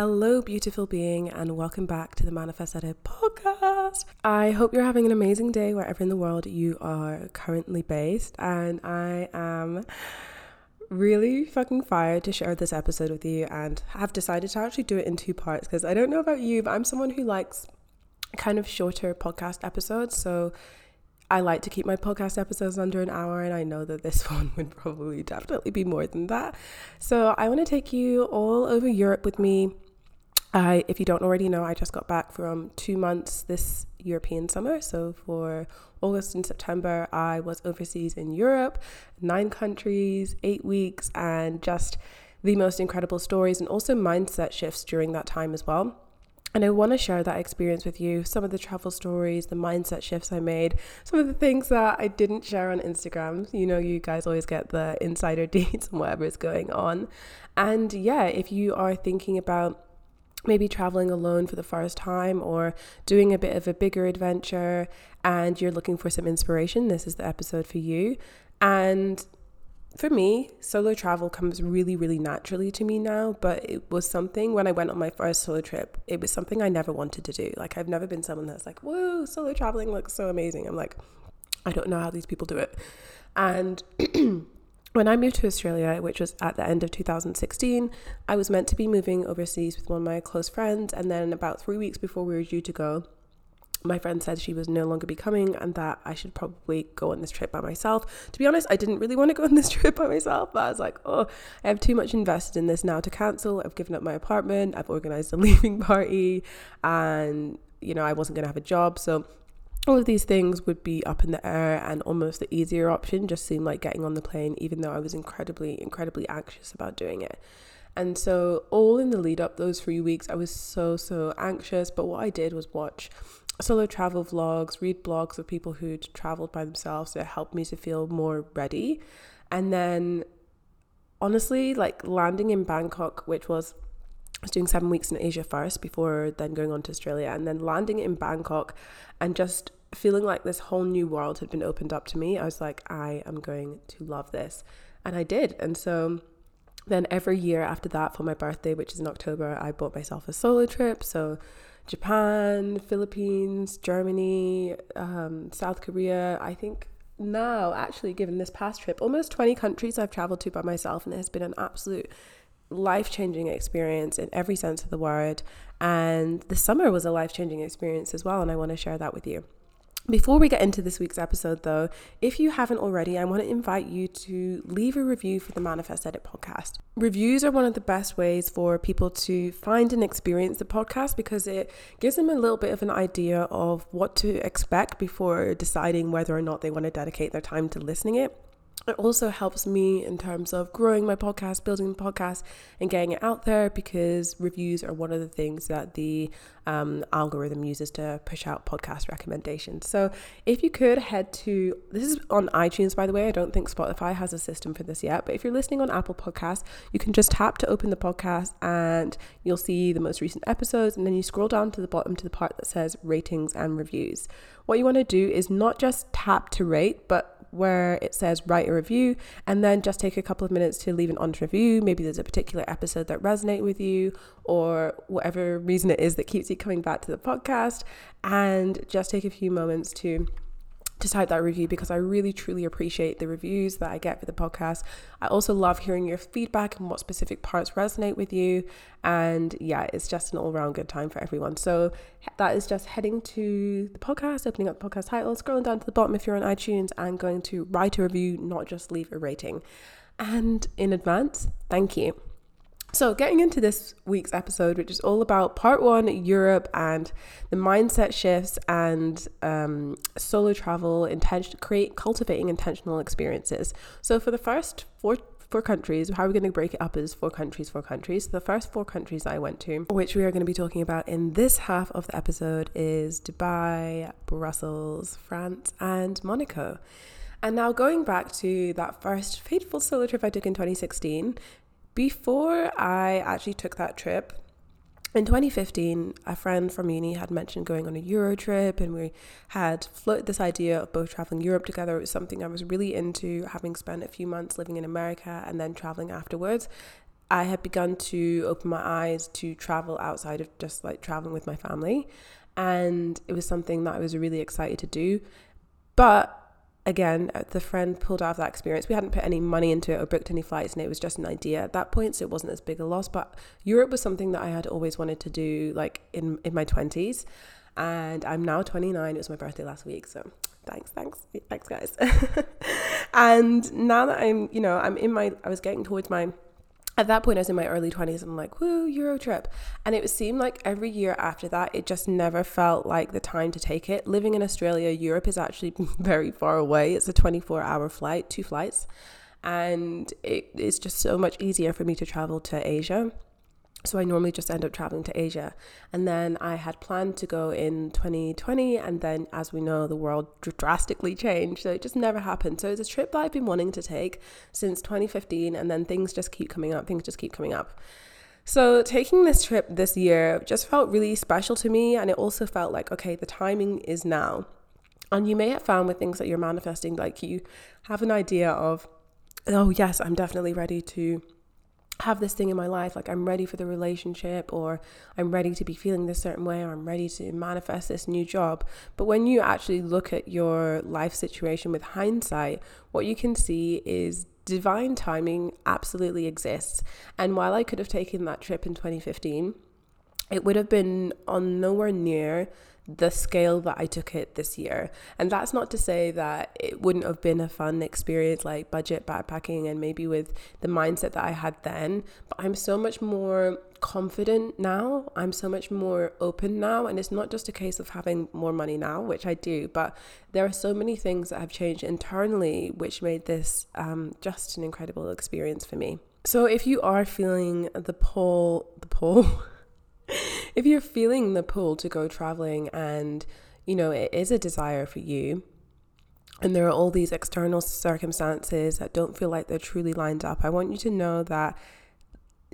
Hello, beautiful being, and welcome back to the Manifest Edit podcast. I hope you're having an amazing day wherever in the world you are currently based, and I am really fucking fired to share this episode with you and have decided to actually do it in two parts because I don't know about you, but I'm someone who likes kind of shorter podcast episodes. So I like to keep my podcast episodes under an hour, and I know that this one would probably definitely be more than that. So I want to take you all over Europe with me I, if you don't already know, I just got back from two months this European summer. So for August and September, I was overseas in Europe, nine countries, eight weeks, and just the most incredible stories and also mindset shifts during that time as well. And I want to share that experience with you some of the travel stories, the mindset shifts I made, some of the things that I didn't share on Instagram. You know, you guys always get the insider deets and whatever is going on. And yeah, if you are thinking about maybe traveling alone for the first time or doing a bit of a bigger adventure and you're looking for some inspiration, this is the episode for you. And for me, solo travel comes really, really naturally to me now, but it was something when I went on my first solo trip, it was something I never wanted to do. Like, I've never been someone that's like, whoa, solo traveling looks so amazing. I'm like, I don't know how these people do it. And when I moved to Australia, which was at the end of 2016, I was meant to be moving overseas with one of my close friends. And then, about three weeks before we were due to go, my friend said she was no longer be coming and that I should probably go on this trip by myself. To be honest, I didn't really want to go on this trip by myself, but I was like, oh, I have too much invested in this now to cancel. I've given up my apartment, I've organized a leaving party, and you know, I wasn't going to have a job. So all of these things would be up in the air and almost the easier option just seemed like getting on the plane even though i was incredibly incredibly anxious about doing it. And so all in the lead up those three weeks i was so so anxious. But what i did was watch solo travel vlogs read blogs of people who'd traveled by themselves that helped me to feel more ready. And then honestly like landing in bangkok which was Was doing seven weeks in Asia first before then going on to Australia and then landing in Bangkok and just feeling like this whole new world had been opened up to me, I was like, I am going to love this. And I did. And so then every year after that, for my birthday, which is in October, I bought myself a solo trip. So Japan, Philippines, Germany, um, South Korea. I think now, actually, given this past trip, almost 20 countries I've traveled to by myself, and it has been an absolute life changing experience in every sense of the word. And the summer was a life changing experience as well. And I want to share that with you. Before we get into this week's episode, though, if you haven't already, I want to invite you to leave a review for the Manifest Edit podcast. Reviews are one of the best ways for people to find and experience the podcast because it gives them a little bit of an idea of what to expect before deciding whether or not they want to dedicate their time to listening it. It also helps me in terms of growing my podcast, building the podcast, and getting it out there because reviews are one of the things that the um, algorithm uses to push out podcast recommendations. So if you could head to this is on iTunes, by the way. I don't think Spotify has a system for this yet, but if you're listening on Apple Podcasts, you can just tap to open the podcast and you'll see the most recent episodes, and then you scroll down to the bottom to the part that says ratings and reviews. What you want to do is not just tap to rate, but where it says write a review and then just take a couple of minutes to leave an honest review. Maybe there's a particular episode that resonated with you or whatever reason it is that keeps you coming back to the podcast and just take a few moments to to type that review because I really truly appreciate the reviews that I get for the podcast. I also love hearing your feedback and what specific parts resonate with you. And yeah, it's just an all round good time for everyone. So that is just heading to the podcast, opening up the podcast title, scrolling down to the bottom if you're on iTunes, and going to write a review, not just leave a rating. And in advance, thank you. So, getting into this week's episode, which is all about part one, Europe and the mindset shifts and um, solo travel, intention, create, cultivating intentional experiences. So, for the first four, four countries. How are we going to break it up as four countries, four countries? So the first four countries I went to, which we are going to be talking about in this half of the episode, is Dubai, Brussels, France, and Monaco. And now going back to that first fateful solo trip I took in 2016, before I actually took that trip, in 2015, a friend from uni had mentioned going on a Euro trip, and we had floated this idea of both traveling Europe together. It was something I was really into, having spent a few months living in America and then traveling afterwards. I had begun to open my eyes to travel outside of just like traveling with my family, and it was something that I was really excited to do. But again, uh, the friend pulled out of that experience. We hadn't put any money into it or booked any flights, and it was just an idea at that point, so it wasn't as big a loss. But Europe was something that I had always wanted to do, like in in my twenties, and I'm now 29. It was my birthday last week, so thanks, thanks, thanks, guys. and now that I'm, you know, I'm in my, I was getting towards my at that point, I was in my early 20s. I'm like, woo, Euro trip. And it seemed like every year after that, it just never felt like the time to take it. Living in Australia, Europe is actually very far away. It's a 24 hour flight, two flights. And it is just so much easier for me to travel to Asia. So I normally just end up traveling to Asia. And then I had planned to go in 2020. And then, as we know, the world drastically changed. So it just never happened. So it's a trip that I've been wanting to take since 2015. And then things just keep coming up, things just keep coming up. So taking this trip this year just felt really special to me. And it also felt like, okay, the timing is now. And you may have found with things that you're manifesting, like you have an idea of, oh, yes, I'm definitely ready to have this thing in my life like i'm ready for the relationship or i'm ready to be feeling this certain way or i'm ready to manifest this new job. But when you actually look at your life situation with hindsight what you can see is divine timing absolutely exists. And while i could have taken that trip in 2015 it would have been on nowhere near the scale that I took it this year. And that's not to say that it wouldn't have been a fun experience like budget backpacking and maybe with the mindset that I had then, but I'm so much more confident now. I'm so much more open now. And it's not just a case of having more money now, which I do, but there are so many things that have changed internally, which made this um, just an incredible experience for me. So if you are feeling the pull, the pull, if you're feeling the pull to go traveling and, you know, it is a desire for you, and there are all these external circumstances that don't feel like they're truly lined up, I want you to know that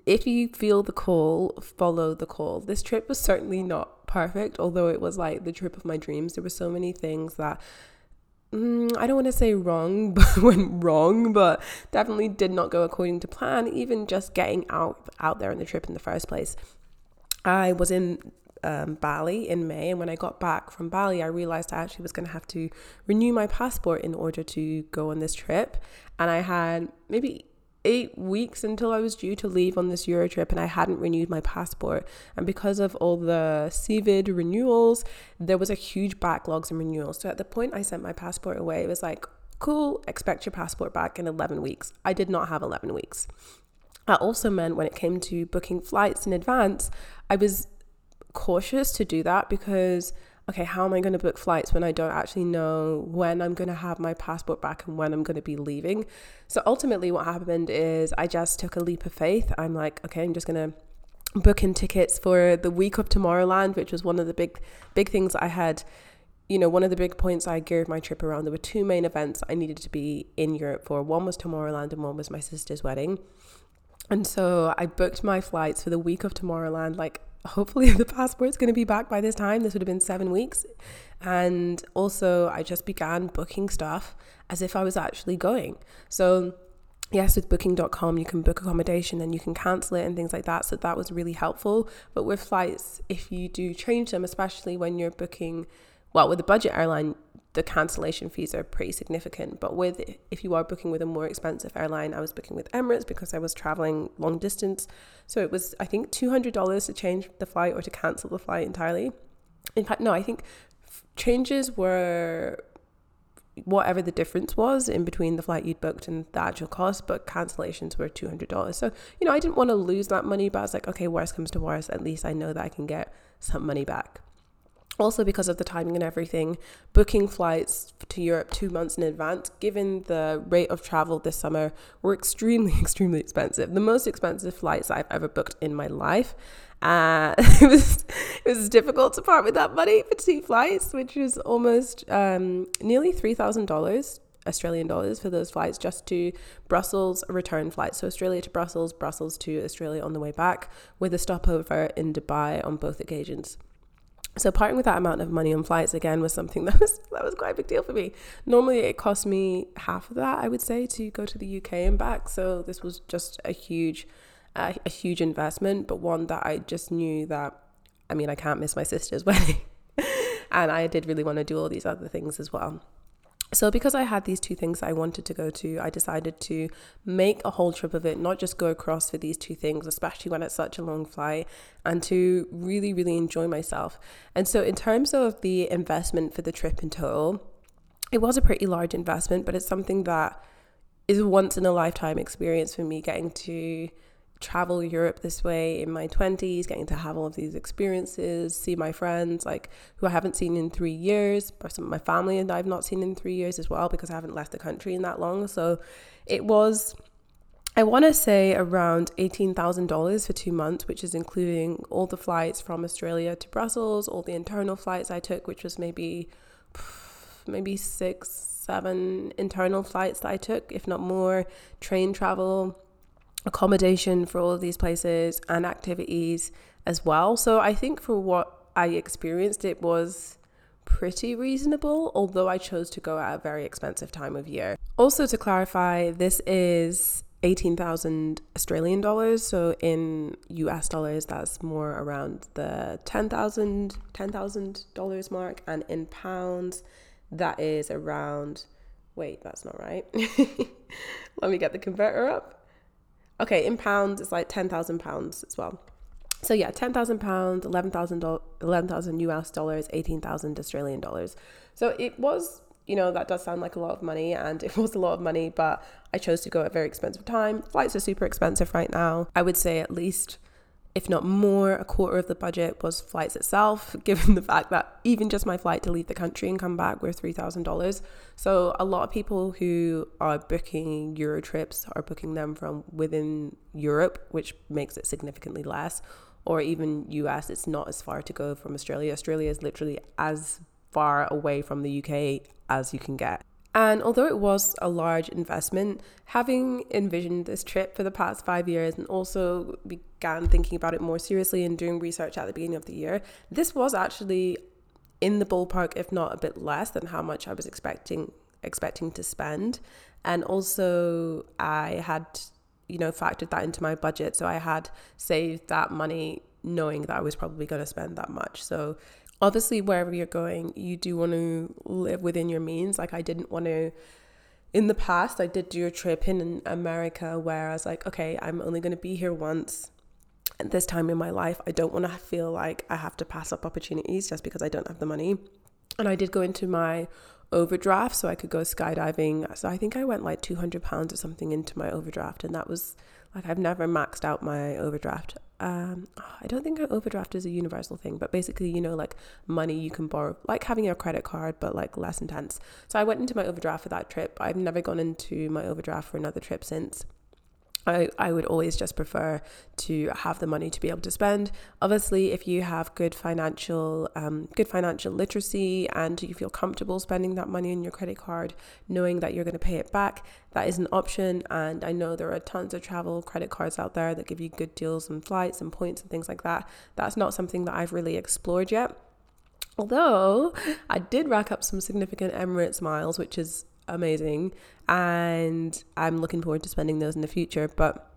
if you feel the call, follow the call. This trip was certainly not perfect, although it was like the trip of my dreams. There were so many things that mm, I don't want to say wrong, but went wrong, but definitely did not go according to plan. Even just getting out out there on the trip in the first place. I was in um, Bali in May, and when I got back from Bali, I realized I actually was going to have to renew my passport in order to go on this trip. And I had maybe eight weeks until I was due to leave on this Euro trip, and I hadn't renewed my passport. And because of all the COVID renewals, there was a huge backlogs in renewals. So at the point I sent my passport away, it was like, cool, expect your passport back in 11 weeks. I did not have 11 weeks. That also meant when it came to booking flights in advance, I was cautious to do that because okay, how am I going to book flights when I don't actually know when I'm going to have my passport back and when I'm going to be leaving? So ultimately, what happened is I just took a leap of faith. I'm like, okay, I'm just going to book in tickets for the week of Tomorrowland, which was one of the big, big things I had. You know, one of the big points I geared my trip around. There were two main events I needed to be in Europe for. One was Tomorrowland, and one was my sister's wedding. And so I booked my flights for the week of Tomorrowland. Like, hopefully, the passport's going to be back by this time. This would have been seven weeks. And also, I just began booking stuff as if I was actually going. So, yes, with booking.com, you can book accommodation and you can cancel it and things like that. So, that was really helpful. But with flights, if you do change them, especially when you're booking, well, with a budget airline, the cancellation fees are pretty significant. But with if you are booking with a more expensive airline, I was booking with Emirates because I was traveling long distance. So it was I think two hundred dollars to change the flight or to cancel the flight entirely. In fact, no, I think changes were whatever the difference was in between the flight you'd booked and the actual cost, but cancellations were two hundred dollars. So you know I didn't want to lose that money, but I was like, okay, worst comes to worst, at least I know that I can get some money back. Also because of the timing and everything, booking flights to Europe two months in advance, given the rate of travel this summer, were extremely, extremely expensive. The most expensive flights I've ever booked in my life. Uh, it was it was difficult to part with that money for two flights, which was almost um, nearly three thousand dollars Australian dollars for those flights just to Brussels return flights. So Australia to Brussels, Brussels to Australia on the way back, with a stopover in Dubai on both occasions. So parting with that amount of money on flights again was something that was that was quite a big deal for me. Normally it cost me half of that, I would say, to go to the UK and back. So this was just a huge, uh, a huge investment, but one that I just knew that, I mean, I can't miss my sister's wedding, and I did really want to do all these other things as well. So, because I had these two things I wanted to go to, I decided to make a whole trip of it, not just go across for these two things, especially when it's such a long flight, and to really, really enjoy myself. And so, in terms of the investment for the trip in total, it was a pretty large investment, but it's something that is a once in a lifetime experience for me getting to travel Europe this way in my 20s, getting to have all of these experiences, see my friends like who I haven't seen in 3 years, or some of my family that I've not seen in 3 years as well because I haven't left the country in that long. So it was I want to say around $18,000 for 2 months, which is including all the flights from Australia to Brussels, all the internal flights I took, which was maybe maybe 6 7 internal flights that I took, if not more, train travel, accommodation for all of these places and activities as well. So I think for what I experienced, it was pretty reasonable, although I chose to go at a very expensive time of year. Also, to clarify, this is 18,000 Australian dollars. So in US dollars, that's more around the 10,000 $10,000 mark. And in pounds, that is around, wait, that's not right. Let me get the converter up. Okay, in pounds, it's like ten thousand pounds as well. So yeah, ten thousand pounds, eleven thousand, eleven thousand US dollars, eighteen thousand Australian dollars. So it was, you know, that does sound like a lot of money, and it was a lot of money. But I chose to go at a very expensive time. Flights are super expensive right now. I would say at least if not more, a quarter of the budget was flights itself, given the fact that even just my flight to leave the country and come back were $3,000. So a lot of people who are booking Euro trips are booking them from within Europe, which makes it significantly less, or even US, it's not as far to go from Australia. Australia is literally as far away from the UK as you can get. And although it was a large investment, having envisioned this trip for the past five years and also began thinking about it more seriously and doing research at the beginning of the year, this was actually in the ballpark, if not a bit less than how much I was expecting expecting to spend. And also I had, you know, factored that into my budget. So I had saved that money knowing that I was probably going to spend that much. So obviously wherever you're going you do want to live within your means. Like i didn't want to in the past i did do a trip in america where i was like okay i'm only going to be here once at this time in my life. I don't want to feel like i have to pass up opportunities just because i don't have the money. And i did go into my overdraft so i could go skydiving so i think i went like 200 pounds or something into my overdraft and that was like i've never maxed out my overdraft um, I don't think overdraft is a universal thing, but basically, you know, like money you can borrow, like having a credit card, but like less intense. So I went into my overdraft for that trip. I've never gone into my overdraft for another trip since. I, I would always just prefer to have the money to be able to spend. Obviously, if you have good financial um, good financial literacy and you feel comfortable spending that money on your credit card, knowing that you're going to pay it back, that is an option. And I know there are tons of travel credit cards out there that give you good deals on flights and points and things like that. That's not something that I've really explored yet. Although I did rack up some significant Emirates miles, which is amazing and I'm looking forward to spending those in the future. But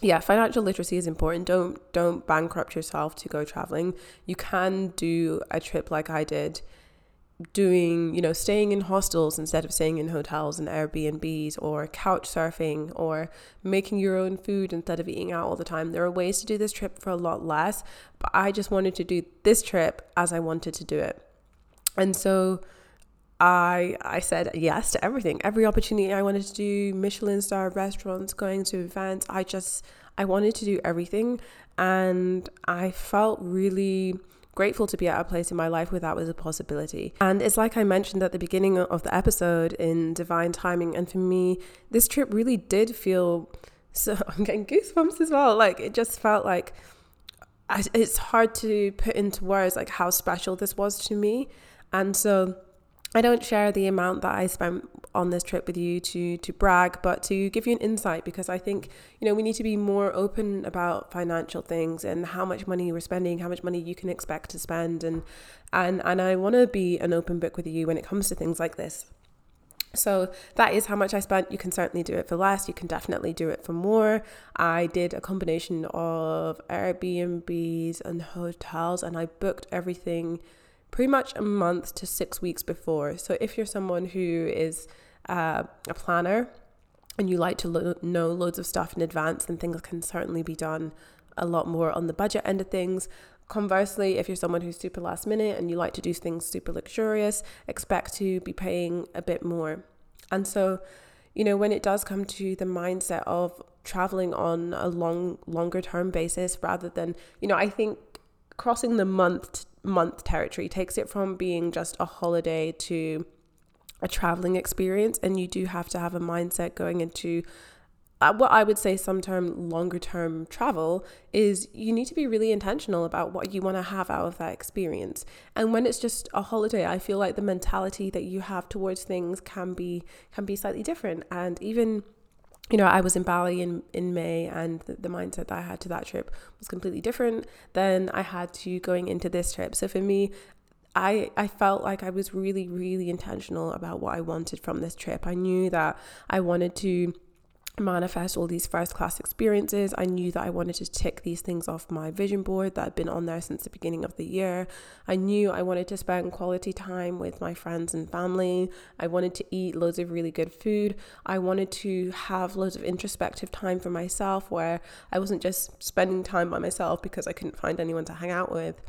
yeah, financial literacy is important. Don't don't bankrupt yourself to go traveling. You can do a trip like I did, doing, you know, staying in hostels instead of staying in hotels and Airbnbs or couch surfing or making your own food instead of eating out all the time. There are ways to do this trip for a lot less, but I just wanted to do this trip as I wanted to do it. And so I I said yes to everything. Every opportunity I wanted to do, Michelin star restaurants, going to events. I just I wanted to do everything and I felt really grateful to be at a place in my life where that was a possibility. And it's like I mentioned at the beginning of the episode in Divine Timing. And for me, this trip really did feel so, I'm getting goosebumps as well. Like, it just felt like it's hard to put into words like how special this was to me. And so, I don't share the amount that I spent on this trip with you to to brag, but to give you an insight because I think you know we need to be more open about financial things and how much money we're spending, how much money you can expect to spend, and and and I want to be an open book with you when it comes to things like this. So that is how much I spent. You can certainly do it for less. You can definitely do it for more. I did a combination of Airbnbs and hotels, and I booked everything pretty much a month to six weeks before. So if you're someone who is uh, a planner and you like to lo- know loads of stuff in advance, then things can certainly be done a lot more on the budget end of things. Conversely, if you're someone who's super last minute and you like to do things super luxurious, expect to be paying a bit more. And so, you know, when it does come to the mindset of traveling on a long longer term basis rather than, you know, I think crossing the month month territory takes it from being just a holiday to a traveling experience and you do have to have a mindset going into uh, what I would say sometime longer term travel is you need to be really intentional about what you want to have out of that experience. And when it's just a holiday, I feel like the mentality that you have towards things can be can be slightly different. And even you know, I was in Bali in, in May, and the, the, mindset that I had to that trip was completely different than I had to going into this trip. So for me, I, I felt like I was really, really intentional about what I wanted from this trip. I knew that I wanted to manifest all these first class experiences. I knew that I wanted to tick these things off my vision board that had been on there since the beginning of the year. I knew I wanted to spend quality time with my friends and family. I wanted to eat loads of really good food. I wanted to have loads of introspective time for myself where I wasn't just spending time by myself because I couldn't find anyone to hang out with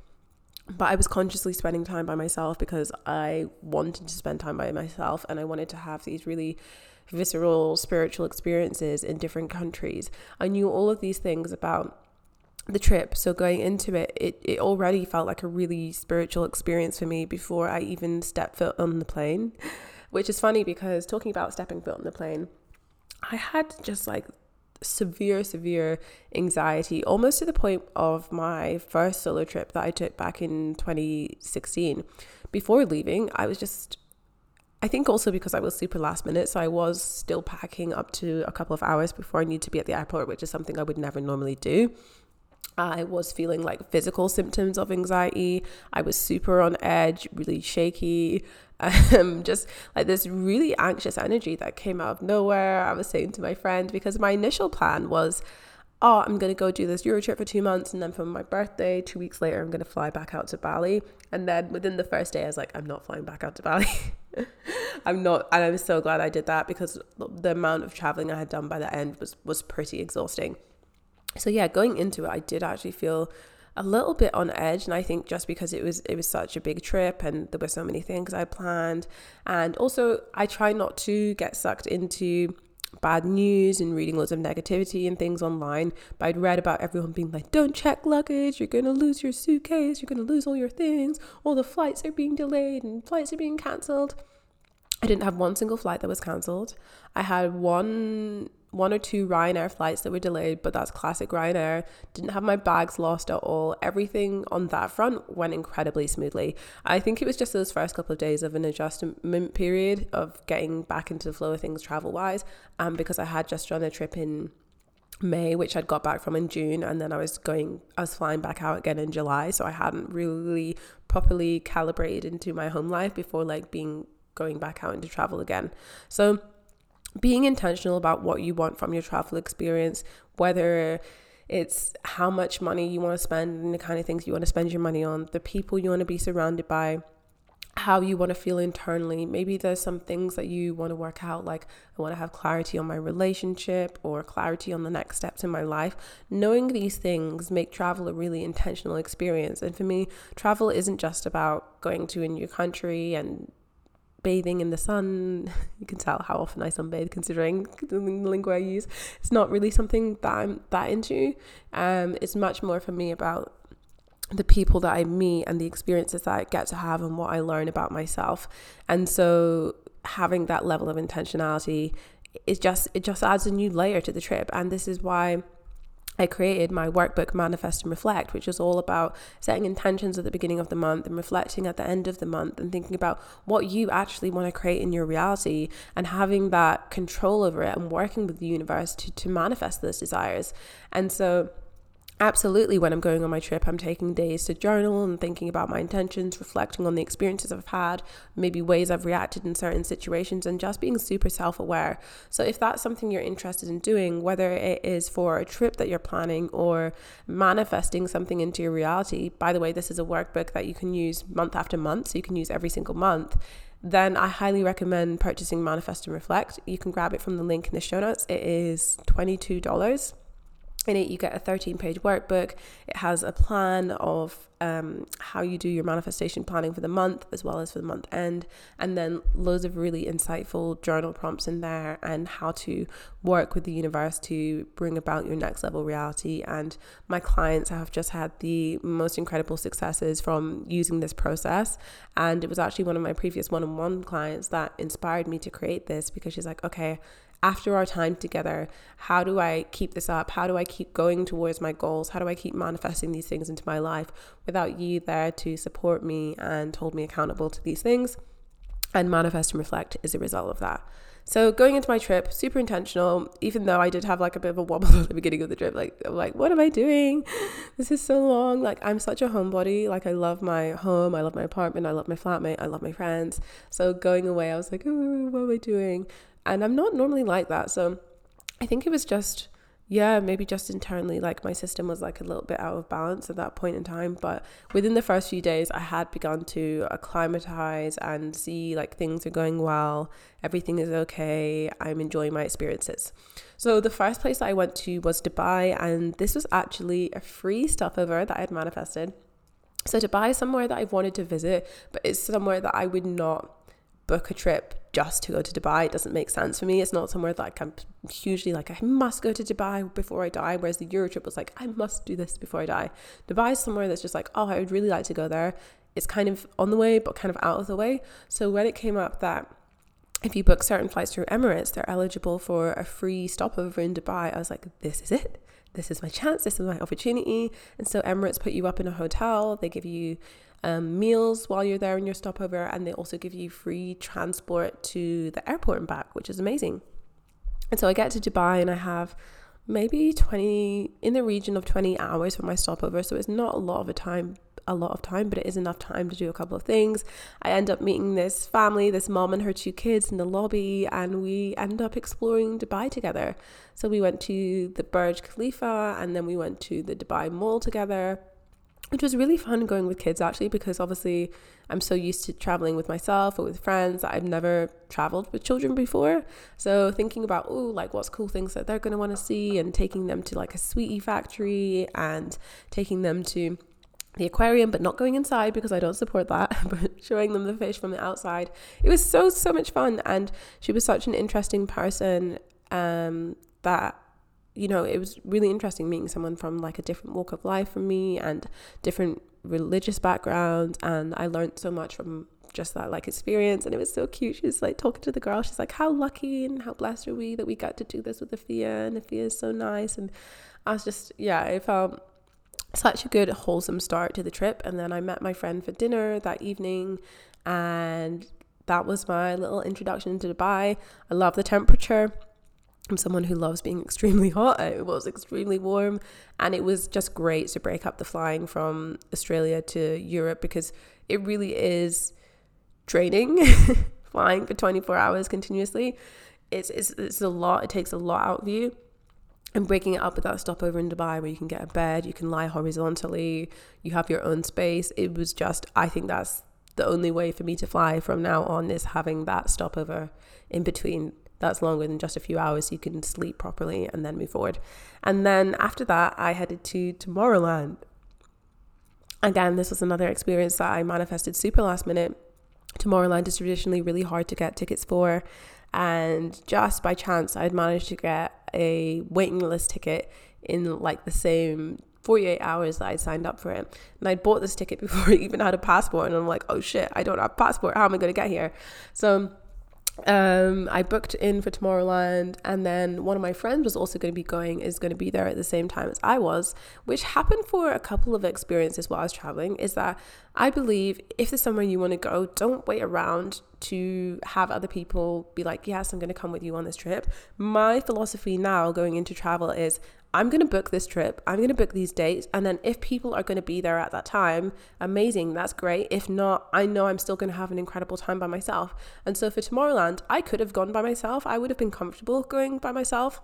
but I was consciously spending time by myself because I wanted to spend time by myself and I wanted to have these really visceral spiritual experiences in different countries. I knew all of these things about the trip. So going into it, it, it already felt like a really spiritual experience for me before I even stepped foot on the plane. Which is funny because talking about stepping foot on the plane, I had just like severe, severe anxiety, almost to the point of my first solo trip that I took back in 2016. Before leaving, I was just I think also because I was super last minute, so I was still packing up to a couple of hours before I need to be at the airport, which is something I would never normally do. I was feeling like physical symptoms of anxiety. I was super on edge, really shaky, um, just like this really anxious energy that came out of nowhere. I was saying to my friend because my initial plan was oh, I'm going to go do this Euro trip for two months. And then for my birthday, two weeks later, I'm going to fly back out to Bali. And then within the first day, I was like, I'm not flying back out to Bali. I'm not. And I'm so glad I did that because the amount of traveling I had done by the end was, was pretty exhausting. So yeah, going into it, I did actually feel a little bit on edge and I think just because it was it was such a big trip and there were so many things I planned and also I try not to get sucked into bad news and reading loads of negativity and things online. But I'd read about everyone being like, don't check luggage, you're gonna lose your suitcase, you're gonna lose all your things, all the flights are being delayed and flights are being cancelled. I didn't have one single flight that was cancelled. I had one one or two Ryanair flights that were delayed, but that's classic Ryanair. Didn't have my bags lost at all. Everything on that front went incredibly smoothly. I think it was just those first couple of days of an adjustment period of getting back into the flow of things travel wise. And um, because I had just done a trip in May, which I'd got back from in June, and then I was going, I was flying back out again in July. So I hadn't really properly calibrated into my home life before like being going back out into travel again. So being intentional about what you want from your travel experience, whether it's how much money you want to spend and the kind of things you want to spend your money on, the people you want to be surrounded by, how you want to feel internally. Maybe there's some things that you want to work out, like I want to have clarity on my relationship or clarity on the next steps in my life. Knowing these things make travel a really intentional experience. And for me, travel isn't just about going to a new country and bathing in the sun. You can tell how often I sunbathe considering the lingo I use. It's not really something that I'm that into. Um, it's much more for me about the people that I meet and the experiences that I get to have and what I learn about myself. And so having that level of intentionality is just it just adds a new layer to the trip. And this is why I created my workbook Manifest and Reflect, which is all about setting intentions at the beginning of the month and reflecting at the end of the month and thinking about what you actually want to create in your reality and having that control over it and working with the universe to, to manifest those desires. And so absolutely when i'm going on my trip i'm taking days to journal and thinking about my intentions reflecting on the experiences i've had maybe ways i've reacted in certain situations and just being super self-aware so if that's something you're interested in doing whether it is for a trip that you're planning or manifesting something into your reality by the way this is a workbook that you can use month after month so you can use every single month then I highly recommend purchasing Manifest and Reflect. You can grab it from the link in the show notes. It is $22 in it you get a 13 page workbook. It has a plan of um, how you do your manifestation planning for the month as well as for the month end and then loads of really insightful journal prompts in there and how to work with the universe to bring about your next level reality. And my clients have just had the most incredible successes from using this process. And it was actually one of my previous one-on-one clients that inspired me to create this because she's like okay after our time together, how do I keep this up? How do I keep going towards my goals? How do I keep manifesting these things into my life without you there to support me and hold me accountable to these things? And manifest and reflect is a result of that. So going into my trip, super intentional, even though I did have like a bit of a wobble at the beginning of the trip. Like, I'm like, what am I doing? This is so long. Like, I'm such a homebody. Like, I love my home. I love my apartment. I love my flatmate. I love my friends. So going away, I was like, oh, what am I doing? And I'm not normally like that. So I think it was just, yeah, maybe just internally, like my system was like a little bit out of balance at that point in time. But within the first few days, I had begun to acclimatize and see like things are going well, everything is okay, I'm enjoying my experiences. So the first place I went to was Dubai, and this was actually a free stopover that I had manifested. So Dubai is somewhere that I've wanted to visit, but it's somewhere that I would not book a trip just to go to Dubai. It doesn't make sense for me. It's not somewhere like I'm hugely like I must go to Dubai before I die. Whereas the Euro trip was like I must do this before I die. Dubai is somewhere that's just like oh I would really like to go there. It's kind of on the way but kind of out of the way. So when it came up that if you book certain flights through Emirates, they're eligible for a free stopover in Dubai. I was like, this is it. This is my chance. This is my opportunity. And so Emirates put you up in a hotel. They give you um, meals while you're there in your stopover, and they also give you free transport to the airport and back, which is amazing. And so I get to Dubai and I have maybe 20 in the region of 20 hours for my stopover. So it's not a lot of a time a lot of time but it is enough time to do a couple of things. I end up meeting this family this mom and her two kids in the lobby and we end up exploring dubai together. So we went to the burj khalifa and then we went to the dubai mall together which was really fun going with kids actually because obviously I'm so used to traveling with myself or with friends I've never traveled with children before. So thinking about oh like what's cool things that they're going to want to see and taking them to like a sweetie factory and taking them to the aquarium but not going inside because I don't support that but showing them the fish from the outside. It was so so much fun and she was such an interesting person um that you know, it was really interesting meeting someone from like a different walk of life from me and different religious backgrounds. And I learned so much from just that like experience. And it was so cute. She's like talking to the girl. She's like, how lucky and how blessed are we that we got to do this with Efia and Efia is so nice. And I was just, yeah, I felt such a good wholesome start to the trip. And then I met my friend for dinner that evening and that was my little introduction to Dubai. I love the temperature. I'm someone who loves being extremely hot. It was extremely warm, and it was just great to break up the flying from Australia to Europe because it really is draining flying for 24 hours continuously. It's, it's, it's a lot, it takes a lot out of you. And breaking it up with that stopover in Dubai where you can get a bed, you can lie horizontally, you have your own space. It was just, I think that's the only way for me to fly from now on is having that stopover in between that's longer than just a few hours so you can sleep properly and then move forward. And then after that, I headed to Tomorrowland. Again, this was another experience that I manifested super last minute. Tomorrowland is traditionally really hard to get tickets for. And just by chance, I'd managed to get a waiting list ticket in like the same 48 hours that I signed up for it. And I'd bought this ticket before I even had a passport. And I'm like, oh shit, I don't have a passport. How am I going to get here? So um, I booked in for Tomorrowland, and then one of my friends was also going to be going, is going to be there at the same time as I was, which happened for a couple of experiences while I was traveling. Is that I believe if there's somewhere you want to go, don't wait around to have other people be like, yes, I'm going to come with you on this trip. My philosophy now going into travel is I'm going to book this trip, I'm going to book these dates, and then if people are going to be there at that time, amazing, that's great. If not, I know I'm still going to have an incredible time by myself. And so for Tomorrowland, I could have gone by myself, I would have been comfortable going by myself.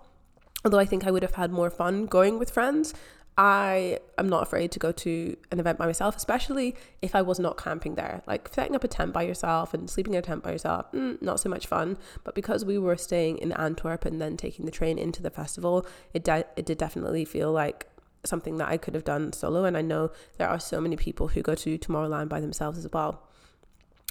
Although I think I would have had more fun going with friends, I am not afraid to go to an event by myself, especially if I was not camping there. Like setting up a tent by yourself and sleeping in a tent by yourself, mm, not so much fun. But because we were staying in Antwerp and then taking the train into the festival, it de- it did definitely feel like something that I could have done solo. And I know there are so many people who go to Tomorrowland by themselves as well.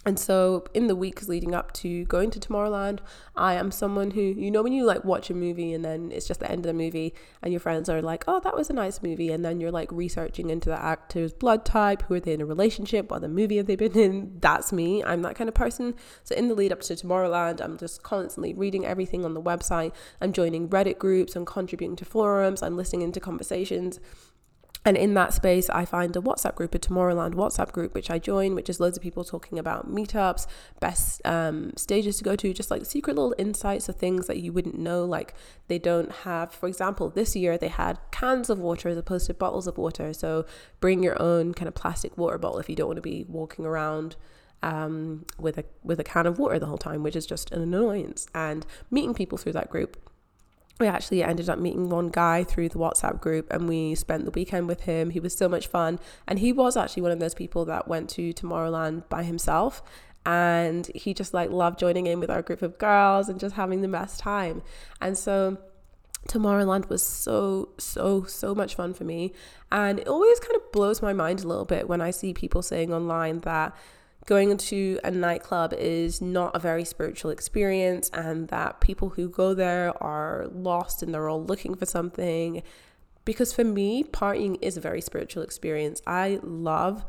And so, in the weeks leading up to going to Tomorrowland, I am someone who, you know, when you like watch a movie and then it's just the end of the movie and your friends are like, oh, that was a nice movie. And then you're like researching into the actor's blood type, who are they in a relationship, what the movie have they been in. That's me. I'm that kind of person. So, in the lead up to Tomorrowland, I'm just constantly reading everything on the website. I'm joining Reddit groups, I'm contributing to forums, I'm listening into conversations. And in that space, I find a WhatsApp group, a Tomorrowland WhatsApp group, which I join, which is loads of people talking about meetups, best um, stages to go to, just like secret little insights of things that you wouldn't know. Like they don't have, for example, this year they had cans of water as opposed to bottles of water. So bring your own kind of plastic water bottle if you don't want to be walking around um, with a with a can of water the whole time, which is just an annoyance. And meeting people through that group we actually ended up meeting one guy through the WhatsApp group and we spent the weekend with him. He was so much fun. And he was actually one of those people that went to Tomorrowland by himself. And he just like loved joining in with our group of girls and just having the best time. And so Tomorrowland was so, so, so much fun for me. And it always kind of blows my mind a little bit when I see people saying online that going into a nightclub is not a very spiritual experience and that people who go there are lost and they're all looking for something. Because for me, partying is a very spiritual experience. I love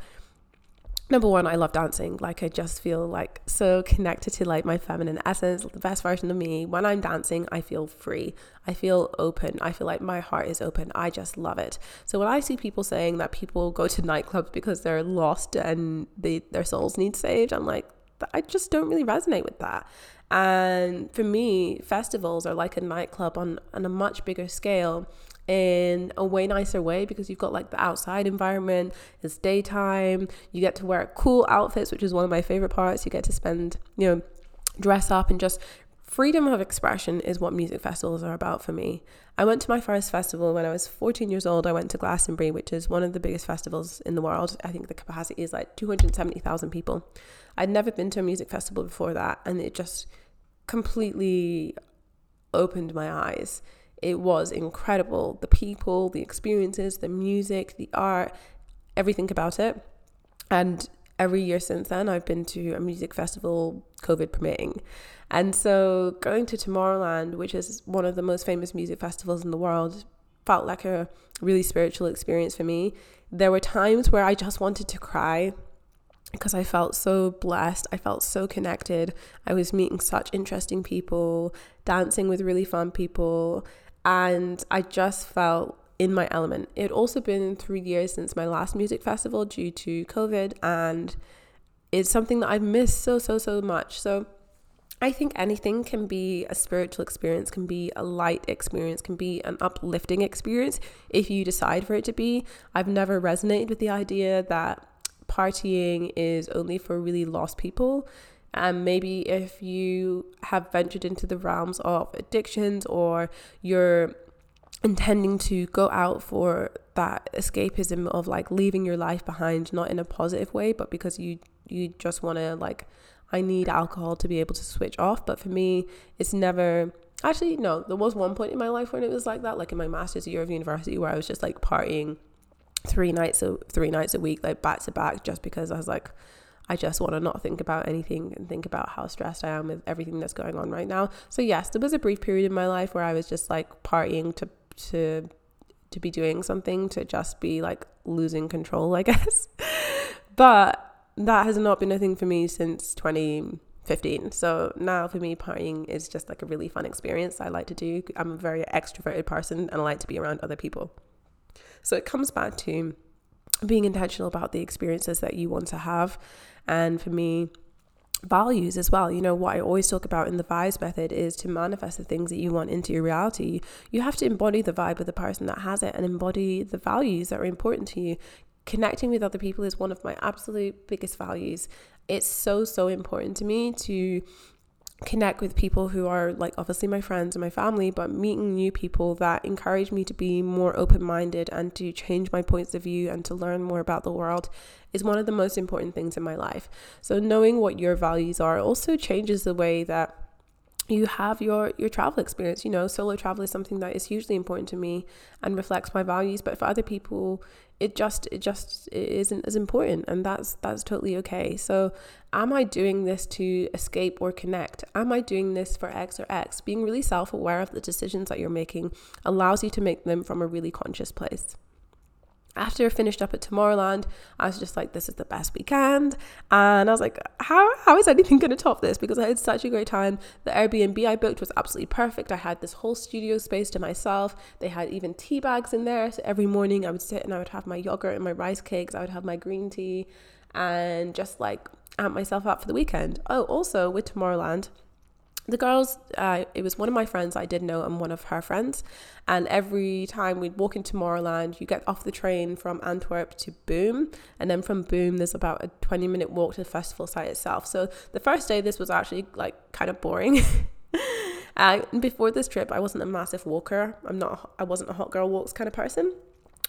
number one, I love dancing. Like I just feel like so connected to like my feminine essence, the best version of me. When I'm dancing, I feel free. I feel open. I feel like my heart is open. I just love it. So when I see people saying that people go to nightclubs because they're lost and they their souls need saved, I'm like, I just don't really resonate with that. And for me, festivals are like a nightclub on, on a much bigger scale in a way nicer way because you've got like the outside environment, it's daytime, you get to wear cool outfits, which is one of my favorite parts. You get to spend, you know, dress up and just freedom of expression is what music festivals are about for me. I went to my first festival when I was 14 years old. I went to Glastonbury, which is one of the biggest festivals in the world. I think the capacity is like 270,000 people. I'd never been to a music festival before that, and it just completely opened my eyes it was incredible. The people, the experiences, the music, the art, everything about it. And every year since then, I've been to a music festival, COVID permitting. And so going to Tomorrowland, which is one of the most famous music festivals in the world, felt like a really spiritual experience for me. There were times where I just wanted to cry because I felt so blessed. I felt so connected. I was meeting such interesting people, dancing with really fun people, and I just felt in my element. It had also been three years since my last music festival due to COVID, and it's something that I've missed so, so, so much. So I think anything can be a spiritual experience, can be a light experience, can be an uplifting experience if you decide for it to be. I've never resonated with the idea that partying is only for really lost people. And maybe if you have ventured into the realms of addictions or you're intending to go out for that escapism of like leaving your life behind, not in a positive way, but because you you just want to like I need alcohol to be able to switch off. But for me, it's never actually no. There was one point in my life when it was like that, like in my master's year of university, where I was just like partying three nights a three nights a week, like back to back, just because I was like I just want to not think about anything and think about how stressed I am with everything that's going on right now. So yes, there was a brief period in my life where I was just like partying to to to be doing something to just be like losing control, I guess. but that has not been a thing for me since 2015. So now for me, partying is just like a really fun experience I like to do. I'm a very extroverted person and I like to be around other people. So it comes back to being intentional about the experiences that you want to have. And for me, values as well. You know, what I always talk about in the vibes method is to manifest the things that you want into your reality. You have to embody the vibe of the person that has it and embody the values that are important to you. Connecting with other people is one of my absolute biggest values. It's so, so important to me to connect with people who are like obviously my friends and my family, but meeting new people that encourage me to be more open minded and to change my points of view and to learn more about the world is one of the most important things in my life. So, knowing what your values are also changes the way that you have your your travel experience you know solo travel is something that is hugely important to me and reflects my values but for other people it just it just isn't as important and that's that's totally okay. So am i doing this to escape or connect? Am i doing this for x or x? Being really self-aware of the decisions that you're making allows you to make them from a really conscious place after I finished up at Tomorrowland, I was just like, this is the best weekend. And I was like, how, how is anything going to top this? Because I had such a great time. The Airbnb I booked was absolutely perfect. I had this whole studio space to myself. They had even tea bags in there. So every morning I would sit and I would have my yogurt and my rice cakes. I would have my green tea and just like amp myself up for the weekend. Oh, also with Tomorrowland, the girls, uh, it was one of my friends I did know and one of her friends. And every time we'd walk into Tomorrowland, you get off the train from Antwerp to Boom. And then from Boom, there's about a 20 minute walk to the festival site itself. So the first day, this was actually like kind of boring. uh, before this trip, I wasn't a massive walker. I'm not, I wasn't a hot girl walks kind of person.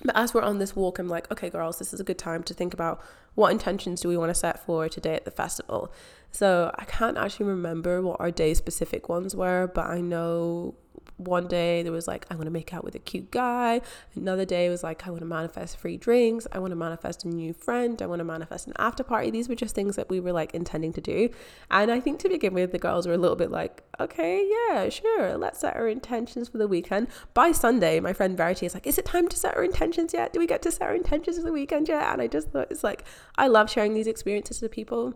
But as we're on this walk, I'm like, okay, girls, this is a good time to think about what intentions do we want to set for today at the festival. So I can't actually remember what our day specific ones were, but I know one day there was like, I want to make out with a cute guy. Another day was like, I want to manifest free drinks. I want to manifest a new friend. I want to manifest an after party. These were just things that we were like intending to do. And I think to begin with, the girls were a little bit like, okay, yeah, sure, let's set our intentions for the weekend. By Sunday, my friend Verity is like, is it time to set our intentions yet? Do we get to set our intentions for the weekend yet? And I just thought it's like, I love sharing these experiences with people.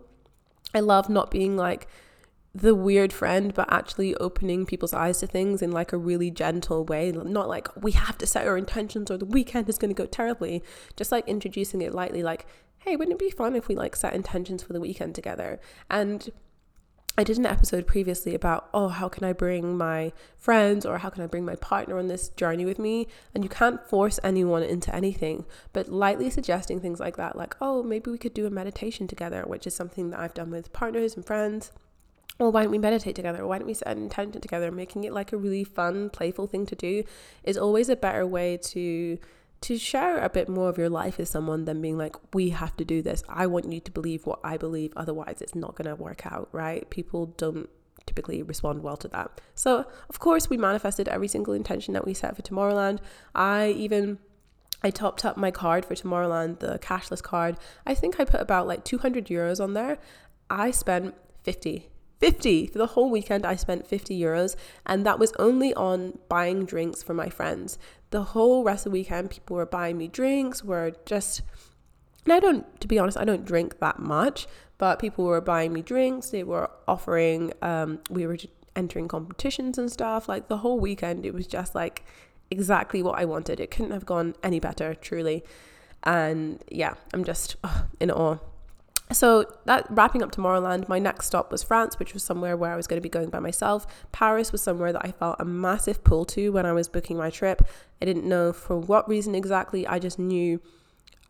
I love not being like, the weird friend, but actually opening people's eyes to things in like a really gentle way. Not like we have to set our intentions or the weekend is going to go terribly. Just like introducing it lightly, like, hey, wouldn't it be fun if we like set intentions for the weekend together? And I did an episode previously about, oh, how can I bring my friends or how can I bring my partner on this journey with me? And you can't force anyone into anything, but lightly suggesting things like that, like, oh, maybe we could do a meditation together, which is something that I've done with partners and friends well, why don't we meditate together? Why don't we set an intention together? Making it like a really fun, playful thing to do is always a better way to to share a bit more of your life with someone than being like, we have to do this. I want you to believe what I believe, otherwise it's not gonna work out, right? People don't typically respond well to that. So of course we manifested every single intention that we set for Tomorrowland. I even I topped up my card for Tomorrowland, the cashless card. I think I put about like 200 euros on there. I spent 50 50 for the whole weekend i spent 50 euros and that was only on buying drinks for my friends the whole rest of the weekend people were buying me drinks were just and i don't to be honest i don't drink that much but people were buying me drinks they were offering um, we were entering competitions and stuff like the whole weekend it was just like exactly what i wanted it couldn't have gone any better truly. And yeah i'm just oh, in awe so that wrapping up Tomorrowland, my next stop was France, which was somewhere where I was going to be going by myself. Paris was somewhere that I felt a massive pull to when I was booking my trip. I didn't know for what reason exactly. I just knew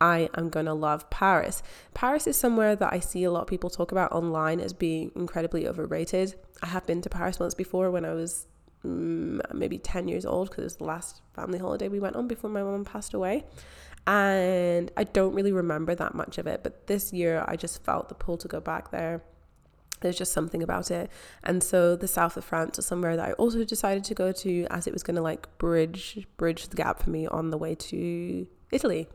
I am going to love Paris. Paris is somewhere that I see a lot of people talk about online as being incredibly overrated. I have been to Paris once before when I was mm, maybe 10 years old because it was the last family holiday we went on before my mom passed away and I don't really remember that much of it. But this year, I just felt the pull to go back there. There's just something about it. And so the south of France was somewhere that I also decided to go to as it was going to like bridge bridge the gap for me on the way to Italy.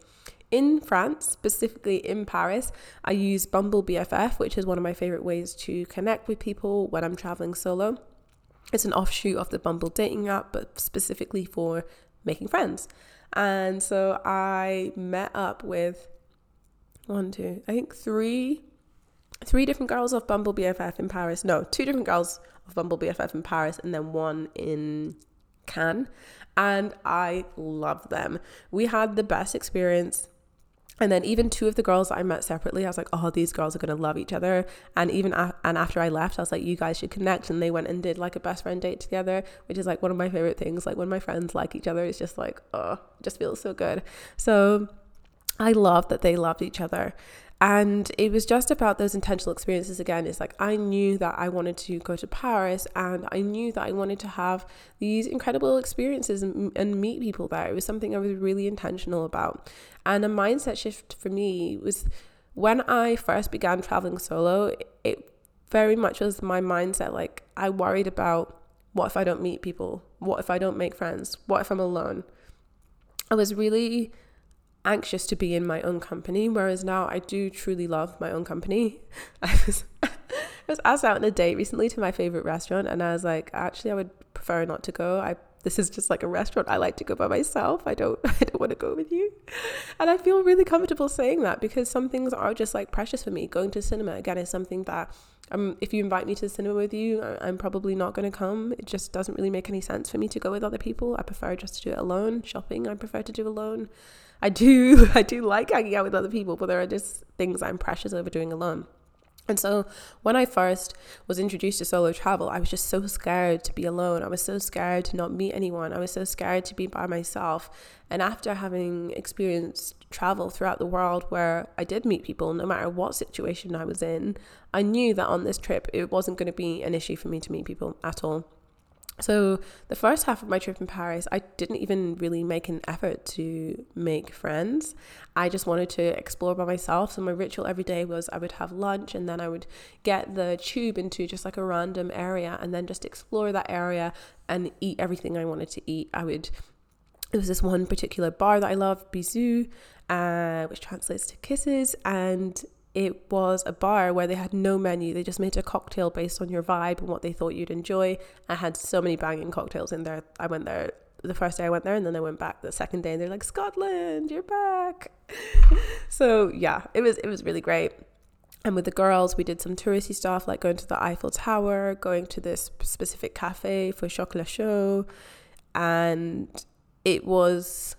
In France, specifically in Paris, I use Bumble BFF, which is one of my favorite ways to connect with people when I'm traveling solo. It's an offshoot of the Bumble dating app, but specifically for making friends. And so I met up with one, two, I think three, three different girls of Bumble BFF in Paris. No, two different girls of Bumble BFF in Paris, and then one in Cannes. And I loved them. We had the best experience and then even two of the girls I met separately, I was like, oh, these girls are gonna love each other. And even a- and after I left, I was like, you guys should connect. And they went and did like a best friend date together, which is like one of my favorite things. Like when my friends like each other, it's just like, oh, it just feels so good. So I love that they loved each other. And it was just about those intentional experiences again. It's like I knew that I wanted to go to Paris and I knew that I wanted to have these incredible experiences and, and meet people there. It was something I was really intentional about. And a mindset shift for me was when I first began traveling solo, it very much was my mindset. Like I worried about what if I don't meet people? What if I don't make friends? What if I'm alone? I was really anxious to be in my own company, whereas now I do truly love my own company. I was I was asked out on a date recently to my favorite restaurant, and I was like, actually, I would prefer not to go. I this is just like a restaurant I like to go by myself. I don't I don't want to go with you. And I feel really comfortable saying that because some things are just like precious for me. Going to cinema again is something that um if you invite me to the cinema with you, I'm probably not going to come. It just doesn't really make any sense for me to go with other people. I prefer just to do it alone. Shopping I prefer to do alone. I do I do like hanging out with other people, but there are just things I'm precious over doing alone. And so when I first was introduced to solo travel, I was just so scared to be alone. I was so scared to not meet anyone. I was so scared to be by myself. And after having experienced travel throughout the world where I did meet people, no matter what situation I was in, I knew that on this trip it wasn't going to be an issue for me to meet people at all. So, the first half of my trip in Paris, I didn't even really make an effort to make friends. I just wanted to explore by myself. So, my ritual every day was I would have lunch and then I would get the tube into just like a random area and then just explore that area and eat everything I wanted to eat. I would, there was this one particular bar that I loved, Bisous, uh, which translates to kisses. And it was a bar where they had no menu. They just made a cocktail based on your vibe and what they thought you'd enjoy. I had so many banging cocktails in there. I went there the first day I went there, and then I went back the second day, and they're like, "Scotland, you're back." so yeah, it was it was really great. And with the girls, we did some touristy stuff like going to the Eiffel Tower, going to this specific cafe for chocolat chaud, and it was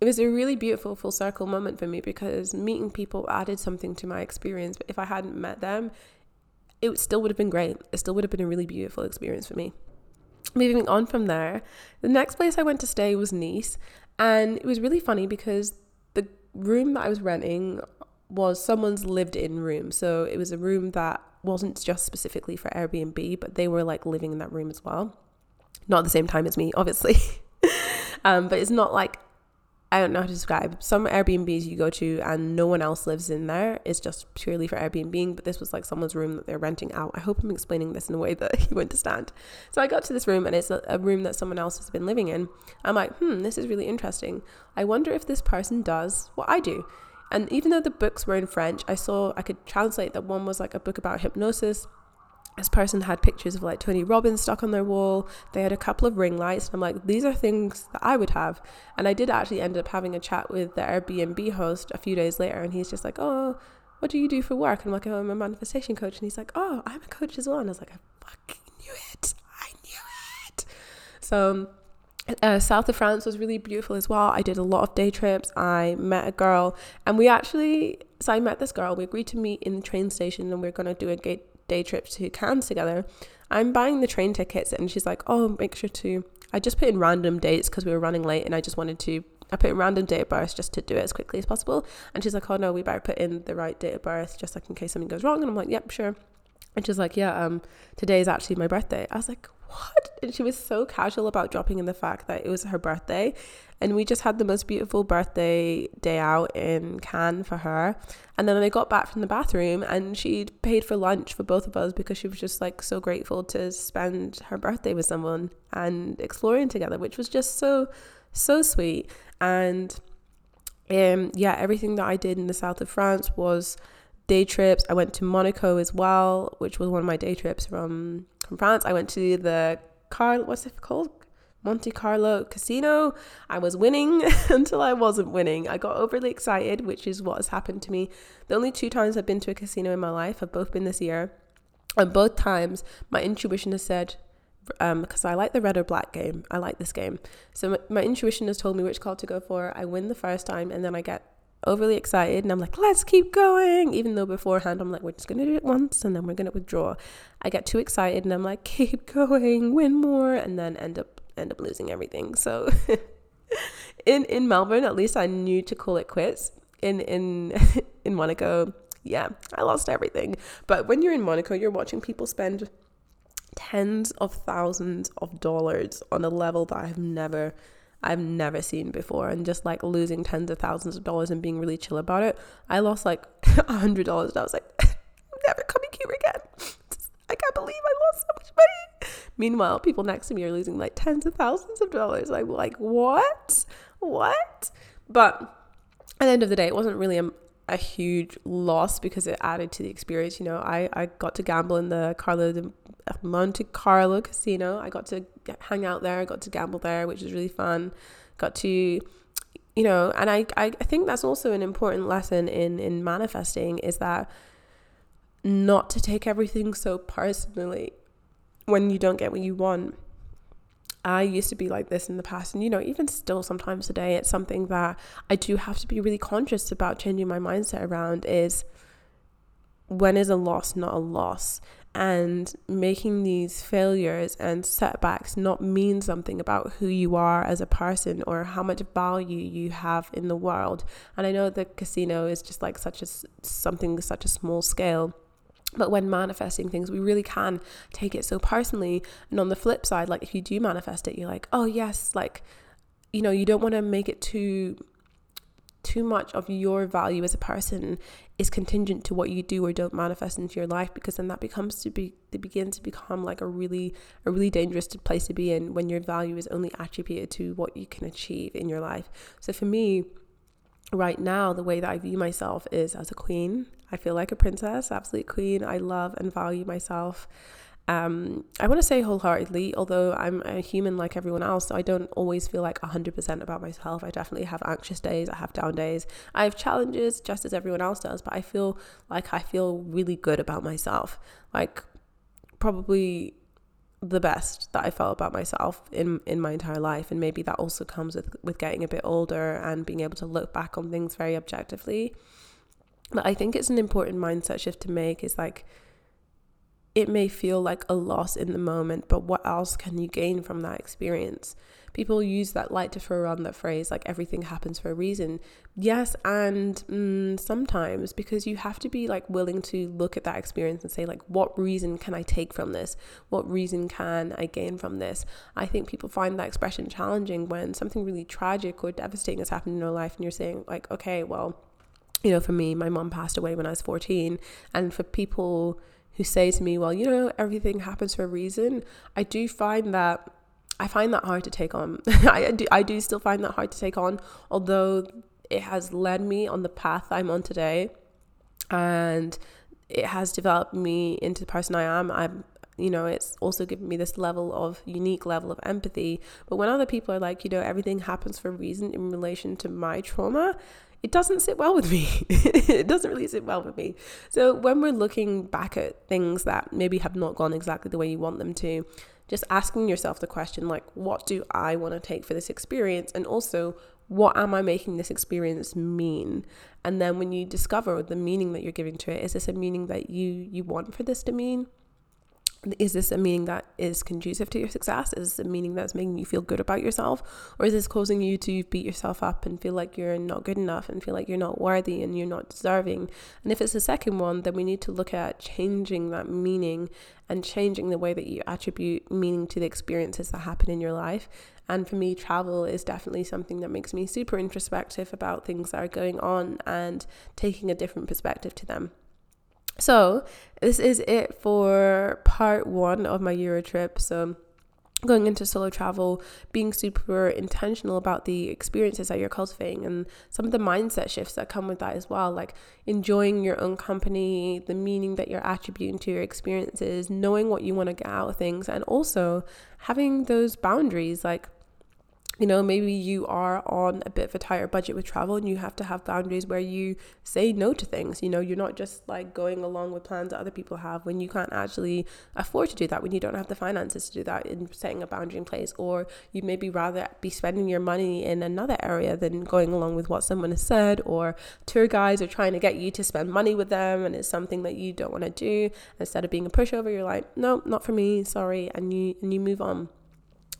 it was a really beautiful full circle moment for me because meeting people added something to my experience. But if I hadn't met them, it still would have been great. It still would have been a really beautiful experience for me. Moving on from there, the next place I went to stay was Nice. And it was really funny because the room that I was renting was someone's lived in room. So it was a room that wasn't just specifically for Airbnb, but they were like living in that room as well. Not at the same time as me, obviously. um, but it's not like I don't know how to describe. Some Airbnbs you go to and no one else lives in there. It's just purely for Airbnb, but this was like someone's room that they're renting out. I hope I'm explaining this in a way that you understand. So I got to this room and it's a, room that someone else has been living in. I'm like, hmm, this is really interesting. I wonder if this person does what I do. And even though the books were in French, I saw I could translate that one was like a book about hypnosis this person had pictures of like Tony Robbins stuck on their wall. They had a couple of ring lights. And I'm like, these are things that I would have. And I did actually end up having a chat with the Airbnb host a few days later. And he's just like, oh, what do you do for work? And I'm like, oh, I'm a manifestation coach. And he's like, oh, I'm a coach as well. And I was like, I fucking knew it. I knew it. So uh, south of France was really beautiful as well. I did a lot of day trips. I met a girl, and we actually, so I met this girl. We agreed to meet in the train station, and we are gonna do a gate day trip to Cannes together. I'm buying the train tickets, and she's like, "Oh, make sure to." I just put in random dates because we were running late, and I just wanted to. I put in random date of birth just to do it as quickly as possible. And she's like, "Oh no, we better put in the right date of birth just like in case something goes wrong." And I'm like, "Yep, sure." And she's like, "Yeah, um, today is actually my birthday." I was like, "What?" And she was so casual about dropping in the fact that it was her birthday, and we just had the most beautiful birthday day out in Cannes for her. And then I got back from the bathroom and she'd paid for lunch for both of us because she was just like so grateful to spend her birthday with someone and exploring together, which was just so, so sweet. And um, yeah, everything that I did in the south of France was day trips. I went to Monaco as well, which was one of my day trips from, from France. I went to the car, what's it called? Monte Carlo casino. I was winning until I wasn't winning. I got overly excited, which is what has happened to me. The only two times I've been to a casino in my life have both been this year. And both times, my intuition has said, because um, I like the red or black game. I like this game. So my, my intuition has told me which card to go for. I win the first time, and then I get overly excited and I'm like, let's keep going. Even though beforehand I'm like, we're just to do it once and then we're to withdraw. I get too excited and I'm like, keep going, win more, and then end up end up losing everything. So in in Melbourne, at least I knew to call it quits. In in in Monaco, yeah, I lost everything. But when you're in Monaco, you're watching people spend tens of thousands of dollars on a level that I've never I've never seen before and just like losing tens of thousands of dollars and being really chill about it. I lost like a hundred dollars and I was like, I'm never coming here again. I can't believe I lost so much money. Meanwhile, people next to me are losing like tens of thousands of dollars. I'm like, what? What? But at the end of the day, it wasn't really a, a huge loss because it added to the experience. You know, I, I got to gamble in the Carlo de Monte Carlo casino. I got to hang out there. I got to gamble there, which was really fun. Got to, you know, and I, I, think that's also an important lesson in in manifesting is that not to take everything so personally when you don't get what you want. I used to be like this in the past, and you know, even still sometimes today, it's something that I do have to be really conscious about changing my mindset around is when is a loss not a loss? And making these failures and setbacks not mean something about who you are as a person or how much value you have in the world. And I know the casino is just like such a something such a small scale but when manifesting things, we really can take it so personally. And on the flip side, like if you do manifest it, you're like, oh yes, like, you know, you don't want to make it too too much of your value as a person is contingent to what you do or don't manifest into your life because then that becomes to be they begin to become like a really a really dangerous place to be in when your value is only attributed to what you can achieve in your life so for me right now, the way that I view myself is as a queen. I feel like a princess, absolute queen. I love and value myself. Um, I want to say wholeheartedly, although I'm a human like everyone else, so I don't always feel like 100% about myself. I definitely have anxious days, I have down days, I have challenges just as everyone else does, but I feel like I feel really good about myself. Like, probably the best that I felt about myself in in my entire life and maybe that also comes with with getting a bit older and being able to look back on things very objectively but I think it's an important mindset shift to make is like it may feel like a loss in the moment, but what else can you gain from that experience? People use that like to throw around that phrase like everything happens for a reason. Yes, and mm, sometimes because you have to be like willing to look at that experience and say like what reason can I take from this? What reason can I gain from this? I think people find that expression challenging when something really tragic or devastating has happened in their life and you're saying like okay, well, you know, for me, my mom passed away when I was 14 and for people who say to me, well, you know, everything happens for a reason, I do find that I find that hard to take on. I, do, I do still find that hard to take on, although it has led me on the path I'm on today and it has developed me into the person I am. I'm you know, it's also given me this level of unique level of empathy. But when other people are like, you know, everything happens for a reason in relation to my trauma, it doesn't sit well with me. it doesn't really sit well with me. So when we're looking back at things that maybe have not gone exactly the way you want them to, just asking yourself the question like, what do I want to take for this experience? And also, what am I making this experience mean? And then when you discover the meaning that you're giving to it, is this a meaning that you you want for this to mean? Is this a meaning that is conducive to your success? Is this a meaning that's making you feel good about yourself? Or is this causing you to beat yourself up and feel like you're not good enough and feel like you're not worthy and you're not deserving? And if it's the second one, then we need to look at changing that meaning and changing the way that you attribute meaning to the experiences that happen in your life. And for me, travel is definitely something that makes me super introspective about things that are going on and taking a different perspective to them. So, this is it for part one of my Euro trip. So, going into solo travel, being super intentional about the experiences that you're cultivating and some of the mindset shifts that come with that as well, like enjoying your own company, the meaning that you're attributing to your experiences, knowing what you want to get out of things, and also having those boundaries like you know, maybe you are on a bit of a tighter budget with travel and you have to have boundaries where you say no to things. You know, you're not just like going along with plans that other people have when you can't actually afford to do that, when you don't have the finances to do that in setting a boundary in place, or you maybe rather be spending your money in another area than going along with what someone has said, or tour guides are trying to get you to spend money with them and it's something that you don't want to do. Instead of being a pushover, you're like, no, not for me, sorry, and you and you move on.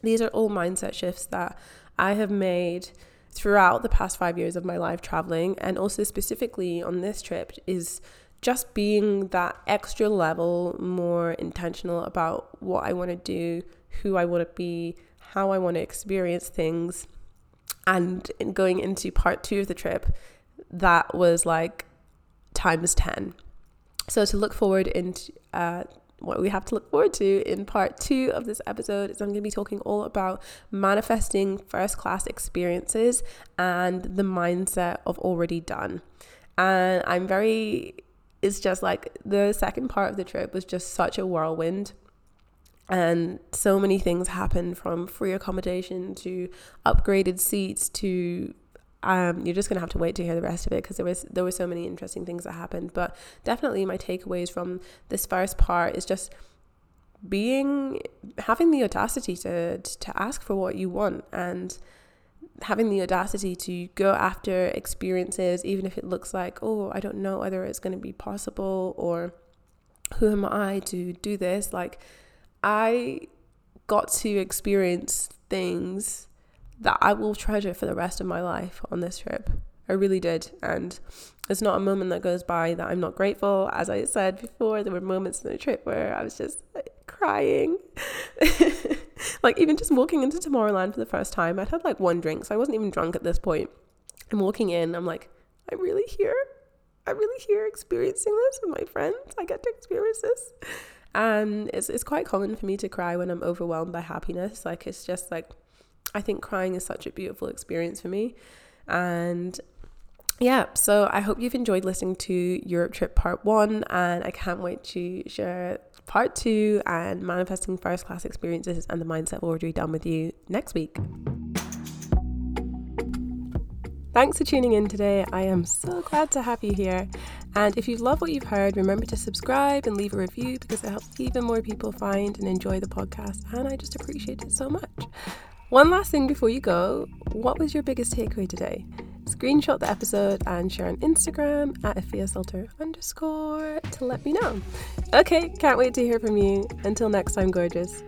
These are all mindset shifts that I have made throughout the past five years of my life traveling, and also specifically on this trip, is just being that extra level more intentional about what I want to do, who I want to be, how I want to experience things. And in going into part two of the trip, that was like times 10. So to look forward into uh, what we have to look forward to in part two of this episode is I'm going to be talking all about manifesting first class experiences and the mindset of already done. And I'm very, it's just like the second part of the trip was just such a whirlwind. And so many things happened from free accommodation to upgraded seats to um, you're just gonna have to wait to hear the rest of it because there was there were so many interesting things that happened. But definitely, my takeaways from this first part is just being having the audacity to to ask for what you want and having the audacity to go after experiences even if it looks like oh i don't know whether it's going to be possible or who am i to do this like i got to experience things that I will treasure for the rest of my life on this trip. I really did. And it's not a moment that goes by that I'm not grateful. As I said before, there were moments in the trip where I was just crying. like, even just walking into Tomorrowland for the first time, I'd had like one drink, so I wasn't even drunk at this point. I'm walking in, I'm like, I'm really here. I'm really here experiencing this with my friends. I get to experience this. And it's, it's quite common for me to cry when I'm overwhelmed by happiness. Like, it's just like, I think crying is such a beautiful experience for me. And yeah, so I hope you've enjoyed listening to Europe Trip Part 1, and I can't wait to share Part 2 and manifesting first class experiences and the mindset already done with you next week. Thanks for tuning in today. I am so glad to have you here. And if you love what you've heard, remember to subscribe and leave a review because it helps even more people find and enjoy the podcast. And I just appreciate it so much. One last thing before you go what was your biggest takeaway today? Screenshot the episode and share on Instagram at Sulter underscore to let me know. Okay, can't wait to hear from you. Until next time, gorgeous.